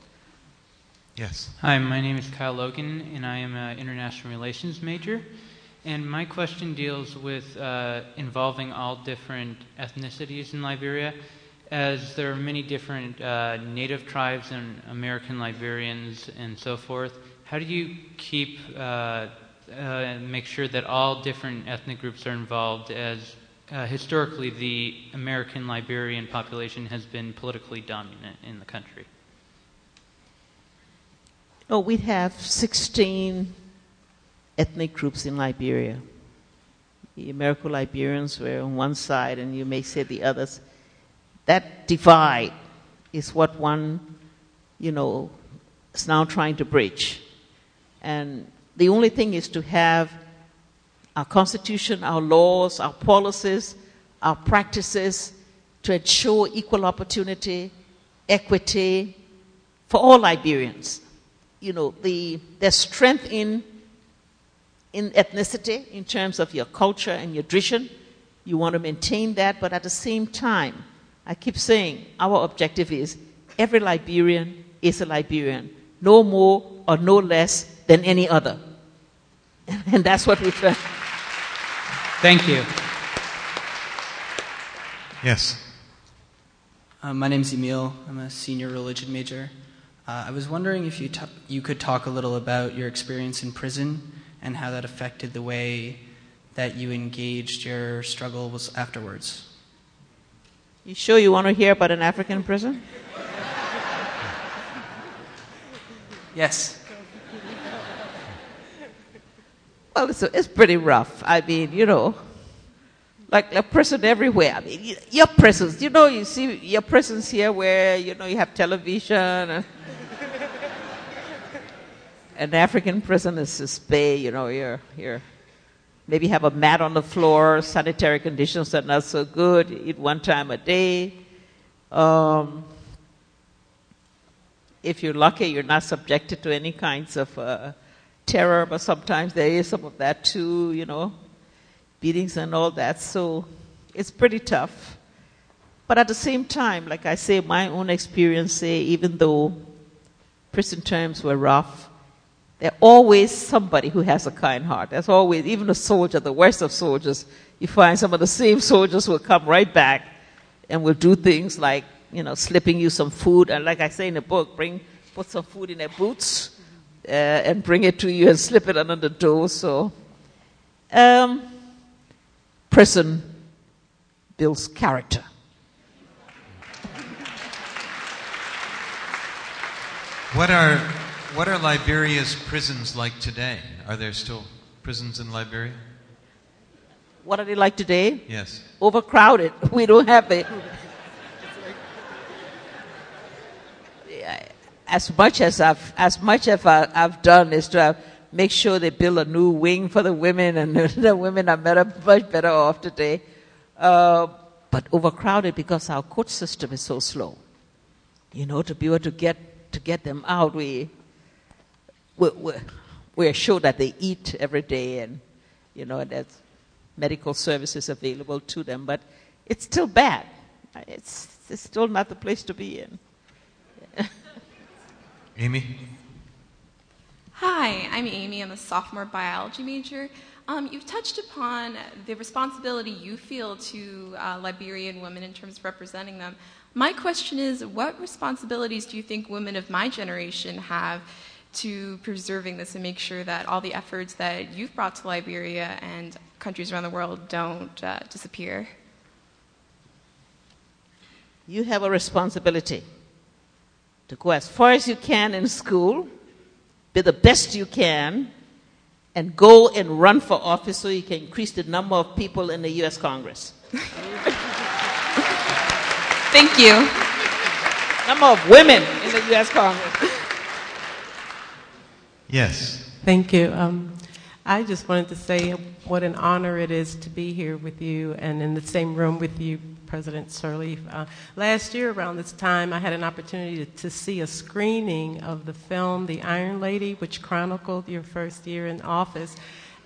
Yes. Hi, my name is Kyle Logan, and I am an international relations major. And my question deals with uh, involving all different ethnicities in Liberia, as there are many different uh, native tribes and American Liberians and so forth. How do you keep uh, uh, make sure that all different ethnic groups are involved as uh, historically the American Liberian population has been politically dominant in the country? No, we have 16 ethnic groups in Liberia. The American Liberians were on one side, and you may say the others. That divide is what one, you know, is now trying to bridge. And the only thing is to have our constitution, our laws, our policies, our practices to ensure equal opportunity, equity for all Liberians. You know, the, there's strength in, in ethnicity in terms of your culture and your tradition. You want to maintain that, but at the same time, I keep saying our objective is every Liberian is a Liberian, no more or no less than any other. And that's what we try. Thank you. Yes. Uh, my name's Emil. I'm a senior religion major. Uh, I was wondering if you, t- you could talk a little about your experience in prison and how that affected the way that you engaged your struggles afterwards. You sure you want to hear about an African prison? Yes. Well, it's, it's pretty rough. I mean, you know, like a prison everywhere. I mean, your prisons, you know, you see your prisons here where, you know, you have television. And an African prison is just pay, you know, you're, you're, maybe have a mat on the floor, sanitary conditions are not so good, eat one time a day. Um, if you're lucky, you're not subjected to any kinds of uh, terror, but sometimes there is some of that too, you know, beatings and all that. So it's pretty tough. But at the same time, like I say, my own experience say, even though prison terms were rough, there's always somebody who has a kind heart. There's always, even a soldier, the worst of soldiers, you find some of the same soldiers will come right back and will do things like, you know, slipping you some food. And like I say in the book, bring, put some food in their boots uh, and bring it to you and slip it under the door. So, um, prison builds character. What are what are Liberia's prisons like today? Are there still prisons in Liberia? What are they like today? Yes. Overcrowded. We don't have the. As much as I've as much as I've done is to have, make sure they build a new wing for the women, and the women are better, much better off today. Uh, but overcrowded because our court system is so slow. You know, to be able to get to get them out, we we're, we're, we're sure that they eat every day, and you know, there's medical services available to them. But it's still bad. It's, it's still not the place to be in. Amy? Hi, I'm Amy. I'm a sophomore biology major. Um, you've touched upon the responsibility you feel to uh, Liberian women in terms of representing them. My question is what responsibilities do you think women of my generation have to preserving this and make sure that all the efforts that you've brought to Liberia and countries around the world don't uh, disappear? You have a responsibility to go as far as you can in school, be the best you can, and go and run for office so you can increase the number of people in the U.S. Congress. Thank you. Number of women in the U.S. Congress. Yes. Thank you. Um, I just wanted to say what an honor it is to be here with you and in the same room with you, President Sirleaf. Uh, last year, around this time, I had an opportunity to, to, see a screening of the film The Iron Lady, which chronicled your first year in office.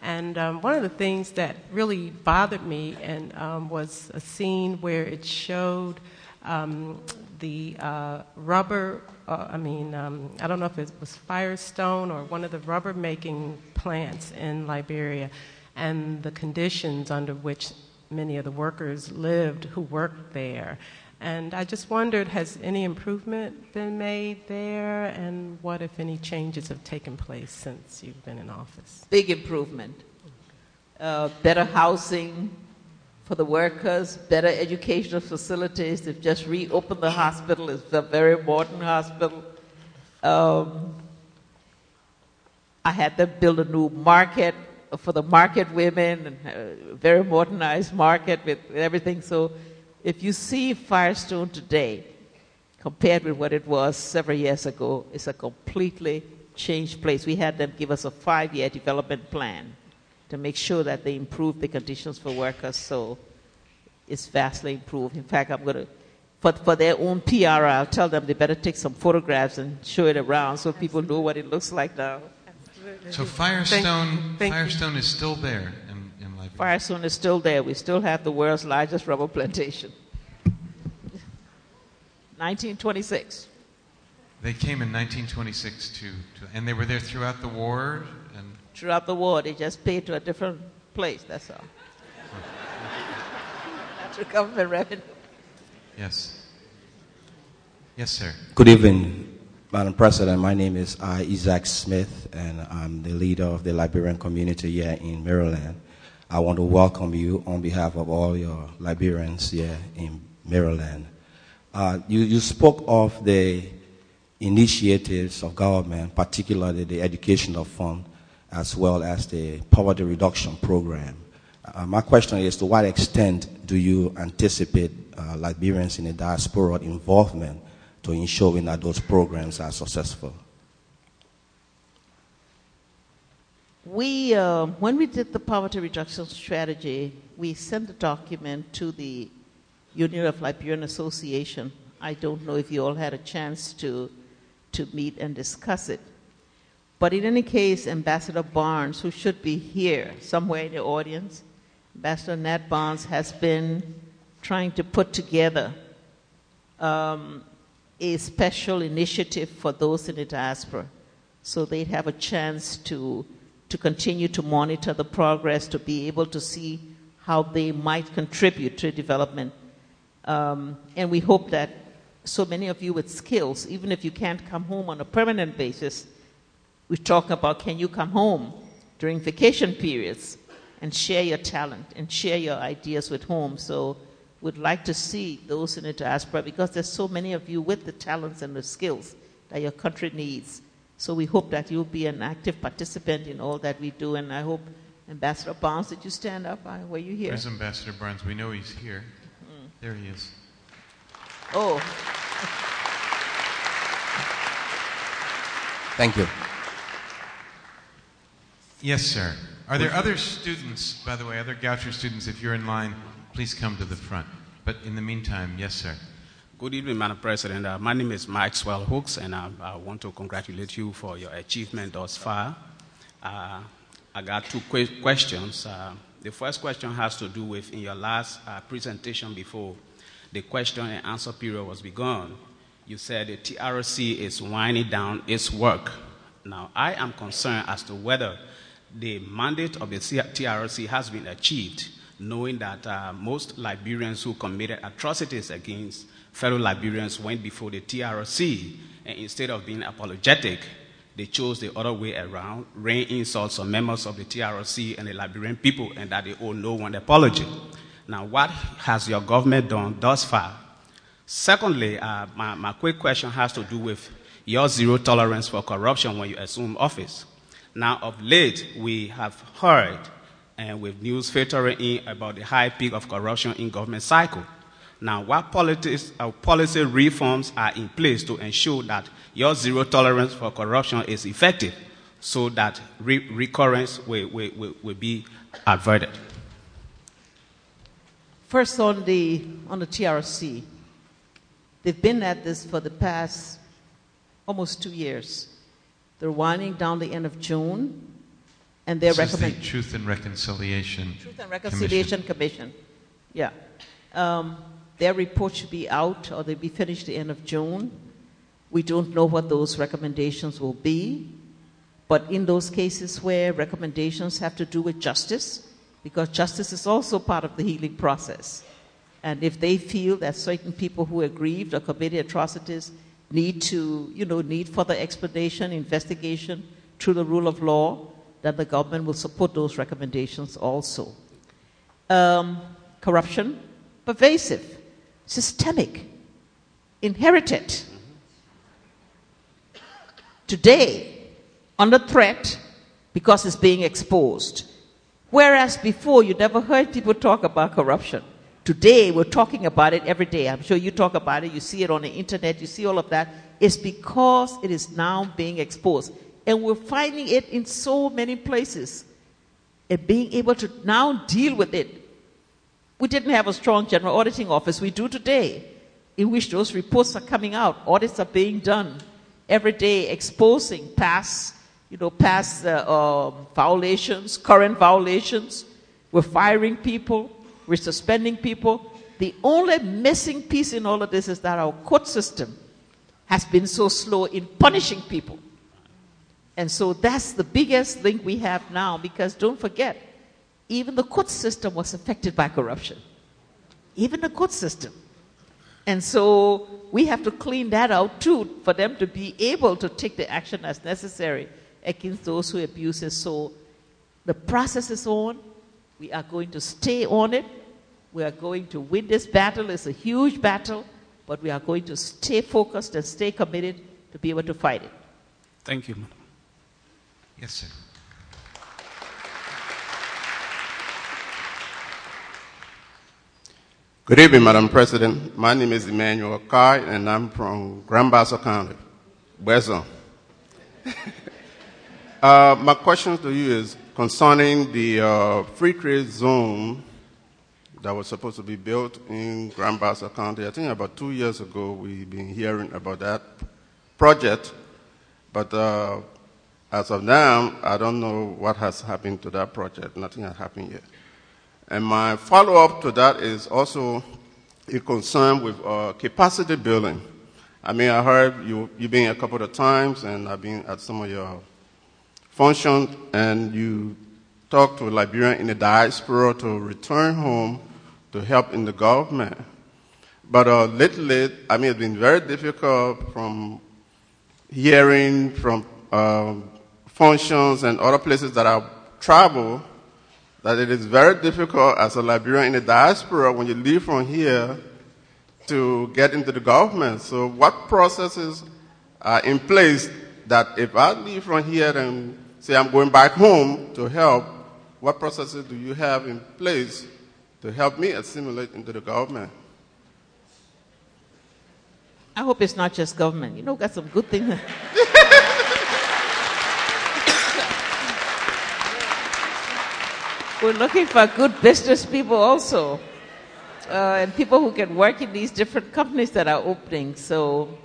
And um, one of the things that really bothered me and um, was a scene where it showed um, the uh, rubber, uh, I mean, um, I don't know if it was Firestone or one of the rubber making plants in Liberia, and the conditions under which many of the workers lived who worked there. And I just wondered has any improvement been made there, and what, if any, changes have taken place since you've been in office? Big improvement. Uh, better housing for the workers, better educational facilities. They've just reopened the hospital, it's a very modern hospital. Um, I had them build a new market for the market women, a uh, very modernized market with everything. So if you see Firestone today, compared with what it was several years ago, it's a completely changed place. We had them give us a five year development plan to make sure that they improve the conditions for workers. So it's vastly improved. In fact, I'm going to, for, for their own PR, I'll tell them they better take some photographs and show it around so people know what it looks like now. So Firestone, thank, Firestone is still there in, in Liberia. Firestone is still there. We still have the world's largest rubber plantation. 1926. They came in 1926 to, to, and they were there throughout the war. And throughout the war, they just paid to a different place. That's all. That's government revenue. Yes. Yes, sir. Good evening. Madam President, my name is uh, Isaac Smith, and I'm the leader of the Liberian community here in Maryland. I want to welcome you on behalf of all your Liberians here in Maryland. Uh, you, you spoke of the initiatives of government, particularly the educational fund, as well as the poverty reduction program. Uh, my question is to what extent do you anticipate uh, Liberians in the diaspora involvement to ensuring that those programs are successful? We, uh, when we did the poverty reduction strategy, we sent a document to the Union of Liberian Association. I don't know if you all had a chance to, to meet and discuss it. But in any case, Ambassador Barnes, who should be here somewhere in the audience, Ambassador Nat Barnes has been trying to put together um, a special initiative for those in the diaspora so they'd have a chance to, to continue to monitor the progress, to be able to see how they might contribute to development. Um, and we hope that so many of you with skills, even if you can't come home on a permanent basis, we talk about can you come home during vacation periods and share your talent and share your ideas with home. So would like to see those in the diaspora because there's so many of you with the talents and the skills that your country needs. So we hope that you'll be an active participant in all that we do. And I hope Ambassador Barnes, that you stand up? Were you here? There's Ambassador Barnes. We know he's here. Mm. There he is. Oh. Thank you. Yes, sir. Are there other students, by the way, other Goucher students, if you're in line, please come to the front. But in the meantime, yes, sir. Good evening, Madam President. Uh, my name is Maxwell Hooks, and uh, I want to congratulate you for your achievement thus far. Uh, I got two que- questions. Uh, the first question has to do with in your last uh, presentation before the question and answer period was begun. You said the TRC is winding down its work. Now, I am concerned as to whether the mandate of the TRC has been achieved knowing that uh, most Liberians who committed atrocities against fellow Liberians went before the TRC, and instead of being apologetic, they chose the other way around, rain insults on members of the TRC and the Liberian people, and that they owe no one apology. Now, what has your government done thus far? Secondly, uh, my, my quick question has to do with your zero tolerance for corruption when you assume office. Now, of late, we have heard and with news filtering in about the high peak of corruption in government cycle. Now, what politics, uh, policy reforms are in place to ensure that your zero tolerance for corruption is effective so that re- recurrence will, will, will, will be averted? First, on the, on the TRC, they've been at this for the past almost two years. They're winding down the end of June and their the Truth and Reconciliation Truth and Reconciliation Commission. Commission. Yeah, um, their report should be out or they'll be finished the end of June. We don't know what those recommendations will be, but in those cases where recommendations have to do with justice, because justice is also part of the healing process, And if they feel that certain people who are grieved or committed atrocities need to, you know, need further explanation, investigation through the rule of law, then the government will support those recommendations also. Um, corruption, pervasive, systemic, inherited. Today, under threat because it's being exposed. Whereas before, you never heard people talk about corruption. Today, we're talking about it every day. I'm sure you talk about it, you see it on the internet, you see all of that. It's because it is now being exposed. And we're finding it in so many places. And being able to now deal with it. We didn't have a strong general auditing office. We do today, in which those reports are coming out. Audits are being done every day, exposing past, you know, past uh, uh, violations, current violations. We're firing people we're suspending people. The only missing piece in all of this is that our court system has been so slow in punishing people. And so that's the biggest link we have now because don't forget, even the court system was affected by corruption. Even the court system. And so we have to clean that out too for them to be able to take the action as necessary against those who abuse it. So the process is on. We are going to stay on it. We are going to win this battle. It's a huge battle, but we are going to stay focused and stay committed to be able to fight it. Thank you. Yes, sir. Good evening, Madam President. My name is Emmanuel Kai, and I'm from Grand Bassa County, Western. uh, my question to you is concerning the uh, free trade zone that was supposed to be built in Grand Bassa County. I think about two years ago we've been hearing about that project, but uh, as of now, I don't know what has happened to that project. Nothing has happened yet. And my follow up to that is also a concern with uh, capacity building. I mean, I heard you, you've been a couple of times, and I've been at some of your functions, and you talked to Liberian in the diaspora to return home to help in the government. But uh, lately, I mean, it's been very difficult from hearing from um, functions and other places that I've traveled that it is very difficult as a Liberian in the diaspora when you leave from here to get into the government. So, what processes are in place that if I leave from here and say I'm going back home to help, what processes do you have in place to help me assimilate into the government. I hope it's not just government. You know, got some good things. We're looking for good business people also, uh, and people who can work in these different companies that are opening. So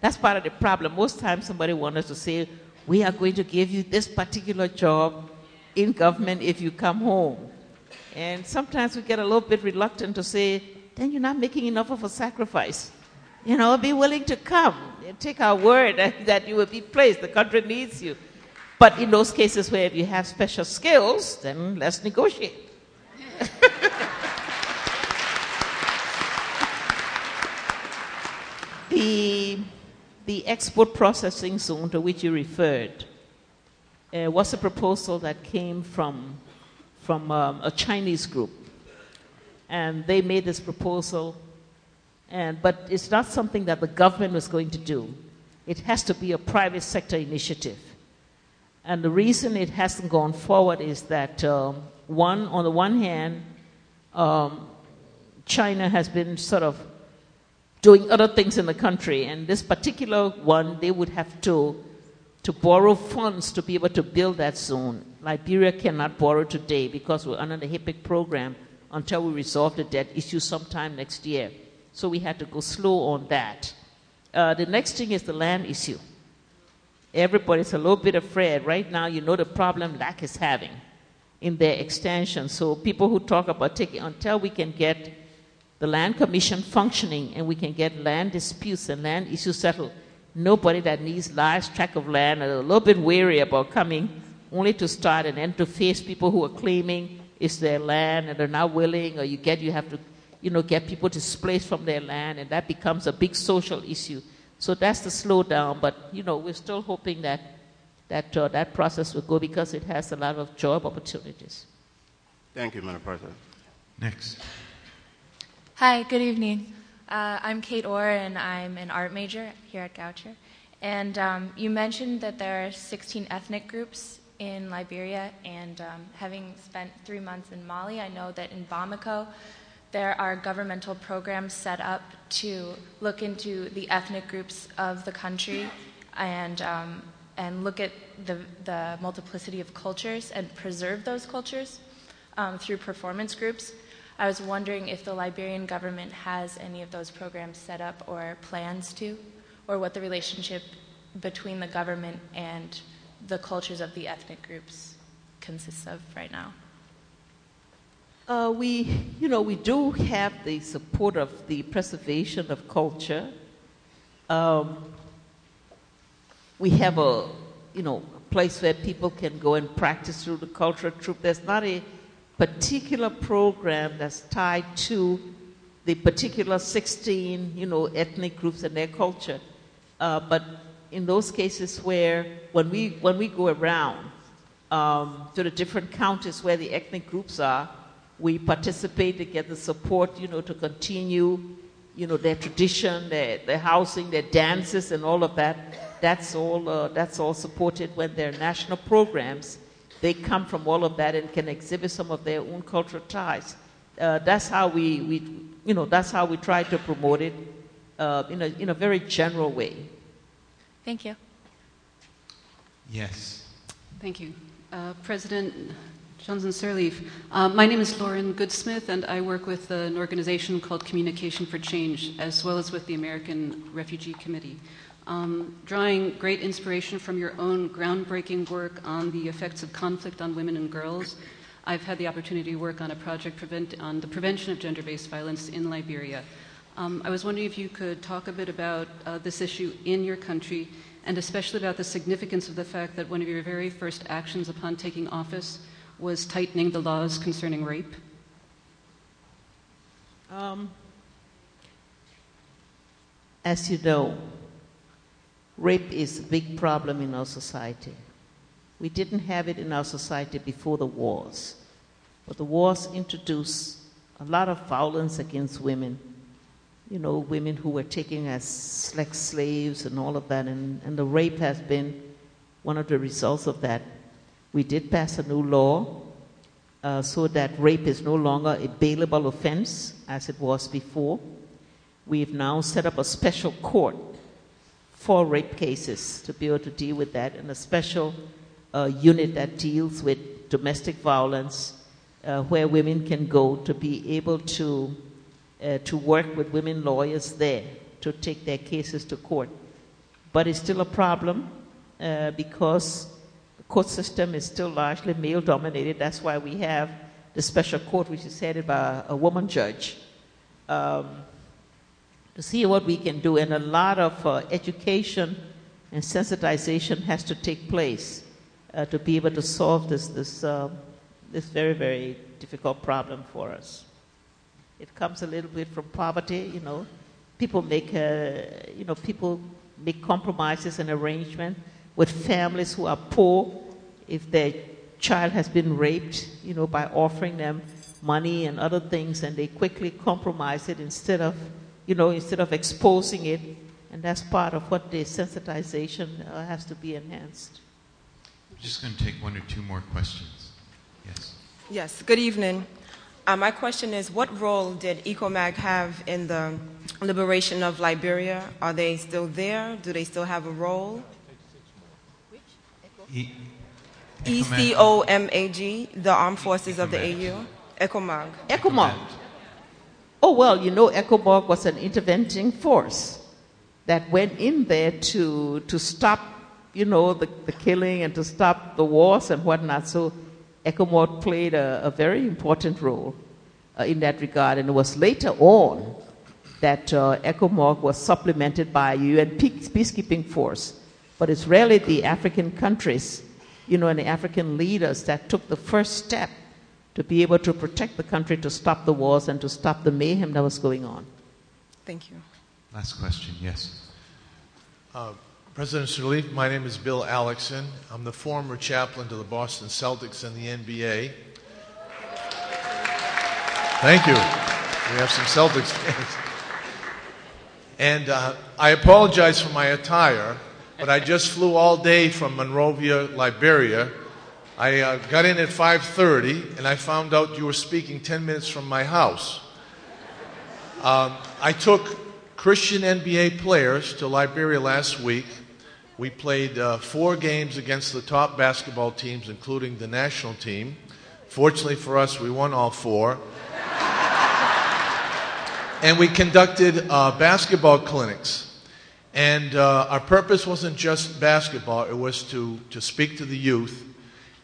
that's part of the problem. Most times, somebody wants us to say, "We are going to give you this particular job in government if you come home." And sometimes we get a little bit reluctant to say, then you're not making enough of a sacrifice. You know, be willing to come take our word that you will be placed. The country needs you. But in those cases where you have special skills, then let's negotiate. the, the export processing zone to which you referred uh, was a proposal that came from from um, a Chinese group. And they made this proposal, and, but it's not something that the government was going to do. It has to be a private sector initiative. And the reason it hasn't gone forward is that, um, one, on the one hand, um, China has been sort of doing other things in the country, and this particular one, they would have to, to borrow funds to be able to build that zone. Liberia cannot borrow today because we're under the HIPC program until we resolve the debt issue sometime next year. So we had to go slow on that. Uh, the next thing is the land issue. Everybody's a little bit afraid. Right now, you know the problem LAC is having in their extension. So people who talk about taking, until we can get the land commission functioning and we can get land disputes and land issues settled, nobody that needs large tract of land are a little bit wary about coming only to start and then to face people who are claiming it's their land and they're not willing, or you get you have to you know, get people displaced from their land, and that becomes a big social issue. So that's the slowdown, but, you know, we're still hoping that that, uh, that process will go because it has a lot of job opportunities. Thank you, Madam President. Next. Hi, good evening. Uh, I'm Kate Orr, and I'm an art major here at Goucher. And um, you mentioned that there are 16 ethnic groups in Liberia, and um, having spent three months in Mali, I know that in Bamako, there are governmental programs set up to look into the ethnic groups of the country and, um, and look at the, the multiplicity of cultures and preserve those cultures um, through performance groups. I was wondering if the Liberian government has any of those programs set up or plans to, or what the relationship between the government and the cultures of the ethnic groups consists of right now. Uh, we, you know, we do have the support of the preservation of culture. Um, we have a, you know, place where people can go and practice through the cultural troupe. There's not a particular program that's tied to the particular 16, you know, ethnic groups and their culture. Uh, but in those cases where, when we, when we go around um, to the different counties where the ethnic groups are, we participate to get the support, you know, to continue, you know, their tradition, their, their housing, their dances, and all of that. That's all. Uh, that's all supported when there are national programs. They come from all of that and can exhibit some of their own cultural ties. Uh, that's how we, we, you know, that's how we try to promote it uh, in a in a very general way. Thank you. Yes. Thank you. Uh, President Johnson Sirleaf, uh, my name is Lauren Goodsmith, and I work with an organization called Communication for Change, as well as with the American Refugee Committee. Um, drawing great inspiration from your own groundbreaking work on the effects of conflict on women and girls, I've had the opportunity to work on a project prevent- on the prevention of gender based violence in Liberia. Um, I was wondering if you could talk a bit about uh, this issue in your country, and especially about the significance of the fact that one of your very first actions upon taking office was tightening the laws concerning rape. Um, as you know, rape is a big problem in our society. We didn't have it in our society before the wars, but the wars introduced a lot of violence against women. You know, women who were taken as like slaves and all of that, and, and the rape has been one of the results of that. We did pass a new law uh, so that rape is no longer a bailable offense as it was before. We've now set up a special court for rape cases to be able to deal with that, and a special uh, unit that deals with domestic violence, uh, where women can go to be able to uh, to work with women lawyers there to take their cases to court. But it's still a problem uh, because court system is still largely male dominated. That's why we have the special court, which is headed by a woman judge. Um, to see what we can do, and a lot of uh, education and sensitization has to take place uh, to be able to solve this this uh, this very very difficult problem for us. It comes a little bit from poverty, you know. People make uh, you know people make compromises and arrangements with families who are poor if their child has been raped, you know, by offering them money and other things, and they quickly compromise it instead of you know, instead of exposing it. And that's part of what the sensitization uh, has to be enhanced. I'm just going to take one or two more questions. Yes. Yes, good evening. Uh, my question is what role did ECOMAG have in the liberation of Liberia? Are they still there? Do they still have a role? E- E C O M A G, the armed forces of the AU? ECOMAG. ECOMAG. Oh, well, you know, ECOMOG was an interventing force that went in there to, to stop, you know, the, the killing and to stop the wars and whatnot. So ECOMOG played a, a very important role uh, in that regard. And it was later on that uh, ECOMOG was supplemented by a UN peacekeeping force. But it's really the African countries, you know, and the African leaders that took the first step to be able to protect the country, to stop the wars, and to stop the mayhem that was going on. Thank you. Last question, yes. Uh, President Sirleaf, my name is Bill Alexson. I'm the former chaplain to the Boston Celtics and the NBA. Thank you. We have some Celtics fans. And uh, I apologize for my attire, but I just flew all day from Monrovia, Liberia. I uh, got in at 5:30, and I found out you were speaking 10 minutes from my house. Um, I took Christian NBA players to Liberia last week. We played uh, four games against the top basketball teams, including the national team. Fortunately for us, we won all four. and we conducted uh, basketball clinics. And uh, our purpose wasn't just basketball, it was to, to speak to the youth.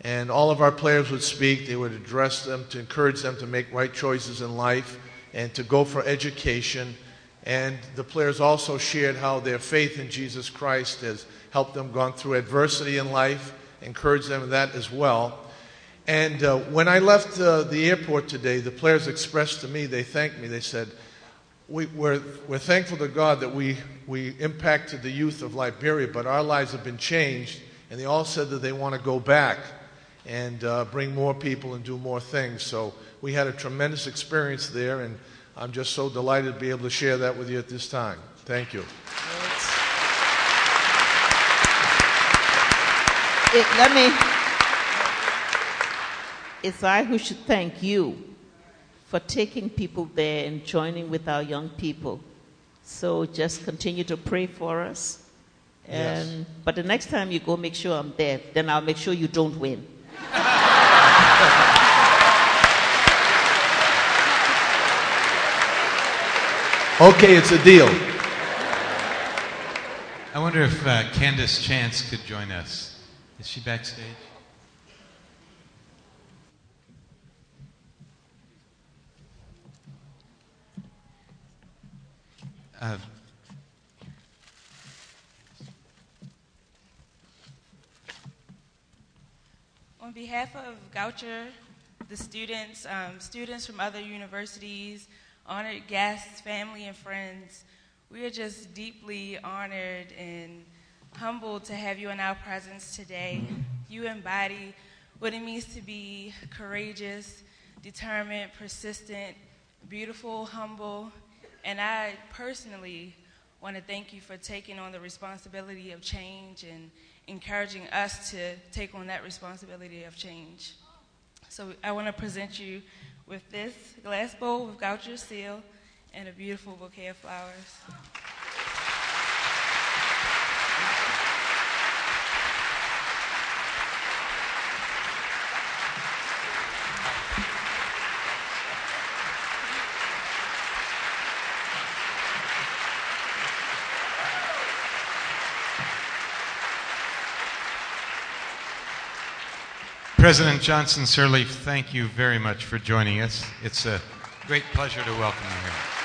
And all of our players would speak, they would address them to encourage them to make right choices in life and to go for education. And the players also shared how their faith in Jesus Christ has helped them gone through adversity in life, encouraged them in that as well. And uh, when I left uh, the airport today, the players expressed to me, they thanked me, they said, we, we're, we're thankful to God that we, we impacted the youth of Liberia, but our lives have been changed. And they all said that they want to go back and uh, bring more people and do more things. So we had a tremendous experience there, and I'm just so delighted to be able to share that with you at this time. Thank you. It, let me. It's I who should thank you for taking people there and joining with our young people. So just continue to pray for us. And, Yes. But the next time you go, make sure I'm there. Then I'll make sure you don't win. Okay, it's a deal. I wonder if uh, Candace Chance could join us. Is she backstage? Uh, On behalf of Goucher, the students, um, students from other universities, honored guests, family, and friends, we are just deeply honored and humbled to have you in our presence today. You embody what it means to be courageous, determined, persistent, beautiful, humble, and I personally want to thank you for taking on the responsibility of change and encouraging us to take on that responsibility of change. So I want to present you with this glass bowl with Goucher seal and a beautiful bouquet of flowers. President Johnson Sirleaf, thank you very much for joining us. It's a great pleasure to welcome you here.